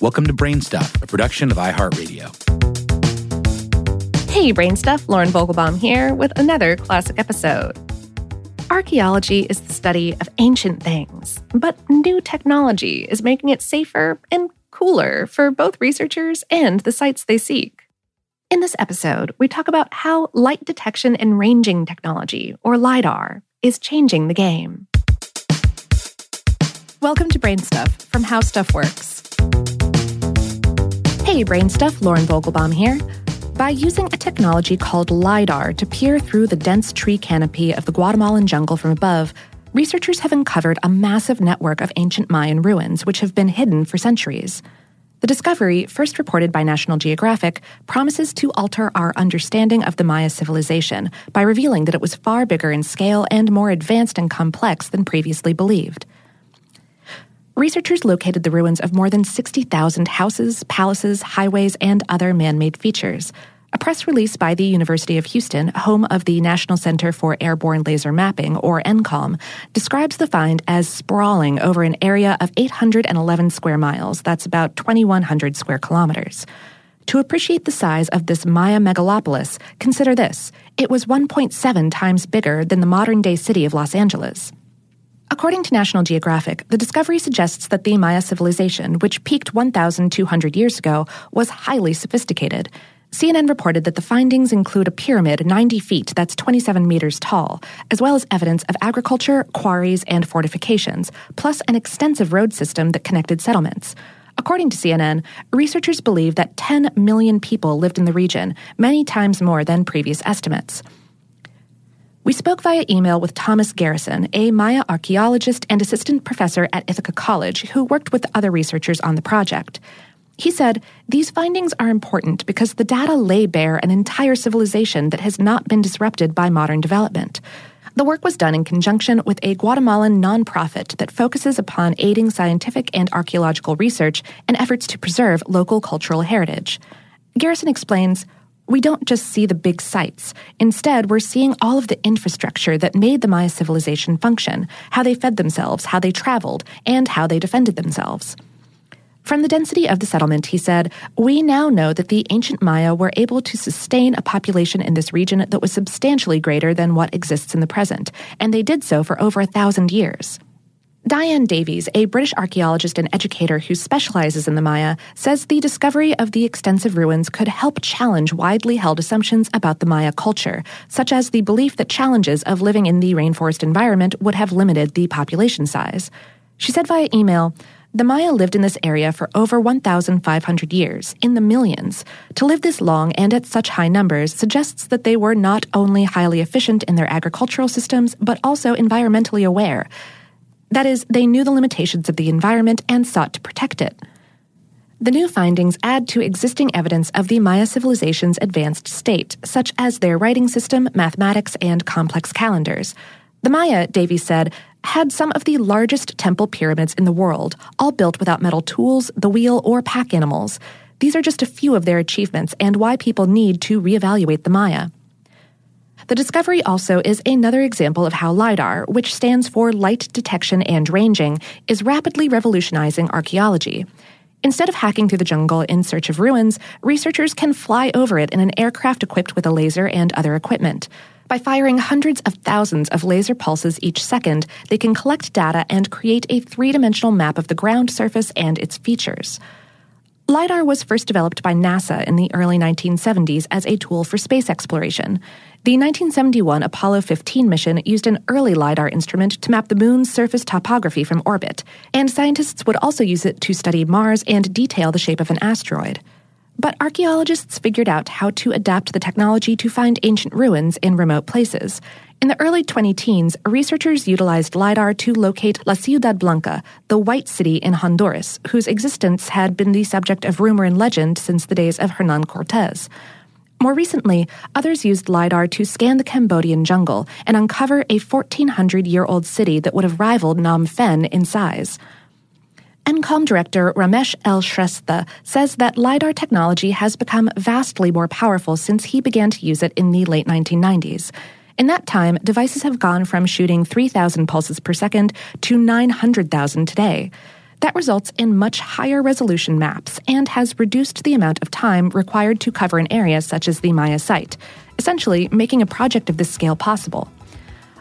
Welcome to Brainstuff, a production of iHeartRadio. Hey, Brainstuff, Lauren Vogelbaum here with another classic episode. Archaeology is the study of ancient things, but new technology is making it safer and cooler for both researchers and the sites they seek. In this episode, we talk about how light detection and ranging technology, or LIDAR, is changing the game. Welcome to Brainstuff from How Stuff Works. Hey, Brainstuff, Lauren Vogelbaum here. By using a technology called LIDAR to peer through the dense tree canopy of the Guatemalan jungle from above, researchers have uncovered a massive network of ancient Mayan ruins which have been hidden for centuries. The discovery, first reported by National Geographic, promises to alter our understanding of the Maya civilization by revealing that it was far bigger in scale and more advanced and complex than previously believed. Researchers located the ruins of more than 60,000 houses, palaces, highways, and other man made features. A press release by the University of Houston, home of the National Center for Airborne Laser Mapping, or NCALM, describes the find as sprawling over an area of 811 square miles. That's about 2,100 square kilometers. To appreciate the size of this Maya megalopolis, consider this it was 1.7 times bigger than the modern day city of Los Angeles. According to National Geographic, the discovery suggests that the Maya civilization, which peaked 1,200 years ago, was highly sophisticated. CNN reported that the findings include a pyramid 90 feet that's 27 meters tall, as well as evidence of agriculture, quarries, and fortifications, plus an extensive road system that connected settlements. According to CNN, researchers believe that 10 million people lived in the region, many times more than previous estimates. We spoke via email with Thomas Garrison, a Maya archaeologist and assistant professor at Ithaca College who worked with other researchers on the project. He said, These findings are important because the data lay bare an entire civilization that has not been disrupted by modern development. The work was done in conjunction with a Guatemalan nonprofit that focuses upon aiding scientific and archaeological research and efforts to preserve local cultural heritage. Garrison explains, we don't just see the big sites. Instead, we're seeing all of the infrastructure that made the Maya civilization function, how they fed themselves, how they traveled, and how they defended themselves. From the density of the settlement, he said, we now know that the ancient Maya were able to sustain a population in this region that was substantially greater than what exists in the present, and they did so for over a thousand years. Diane Davies, a British archaeologist and educator who specializes in the Maya, says the discovery of the extensive ruins could help challenge widely held assumptions about the Maya culture, such as the belief that challenges of living in the rainforest environment would have limited the population size. She said via email, the Maya lived in this area for over 1,500 years, in the millions. To live this long and at such high numbers suggests that they were not only highly efficient in their agricultural systems, but also environmentally aware. That is, they knew the limitations of the environment and sought to protect it. The new findings add to existing evidence of the Maya civilization's advanced state, such as their writing system, mathematics, and complex calendars. The Maya, Davies said, had some of the largest temple pyramids in the world, all built without metal tools, the wheel, or pack animals. These are just a few of their achievements and why people need to reevaluate the Maya. The discovery also is another example of how LIDAR, which stands for Light Detection and Ranging, is rapidly revolutionizing archaeology. Instead of hacking through the jungle in search of ruins, researchers can fly over it in an aircraft equipped with a laser and other equipment. By firing hundreds of thousands of laser pulses each second, they can collect data and create a three dimensional map of the ground surface and its features. LIDAR was first developed by NASA in the early 1970s as a tool for space exploration. The 1971 Apollo 15 mission used an early LIDAR instrument to map the moon's surface topography from orbit, and scientists would also use it to study Mars and detail the shape of an asteroid. But archaeologists figured out how to adapt the technology to find ancient ruins in remote places. In the early 20 teens, researchers utilized LIDAR to locate La Ciudad Blanca, the White City in Honduras, whose existence had been the subject of rumor and legend since the days of Hernan Cortez. More recently, others used LIDAR to scan the Cambodian jungle and uncover a 1,400 year old city that would have rivaled Phnom Penh in size. NCALM director Ramesh L. Shrestha says that LIDAR technology has become vastly more powerful since he began to use it in the late 1990s. In that time, devices have gone from shooting 3,000 pulses per second to 900,000 today. That results in much higher resolution maps and has reduced the amount of time required to cover an area such as the Maya site, essentially making a project of this scale possible.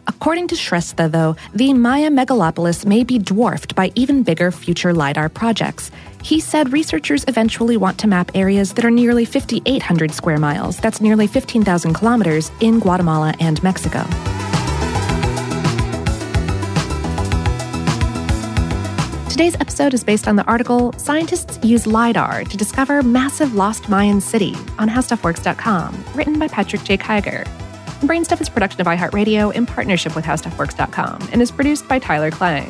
According to Shrestha, though, the Maya megalopolis may be dwarfed by even bigger future LIDAR projects. He said researchers eventually want to map areas that are nearly 5,800 square miles, that's nearly 15,000 kilometers, in Guatemala and Mexico. Today's episode is based on the article Scientists Use LIDAR to Discover Massive Lost Mayan City on HowStuffWorks.com, written by Patrick J. Kiger. Brainstuff is production of iHeartRadio in partnership with HowStuffWorks.com and is produced by Tyler Klang.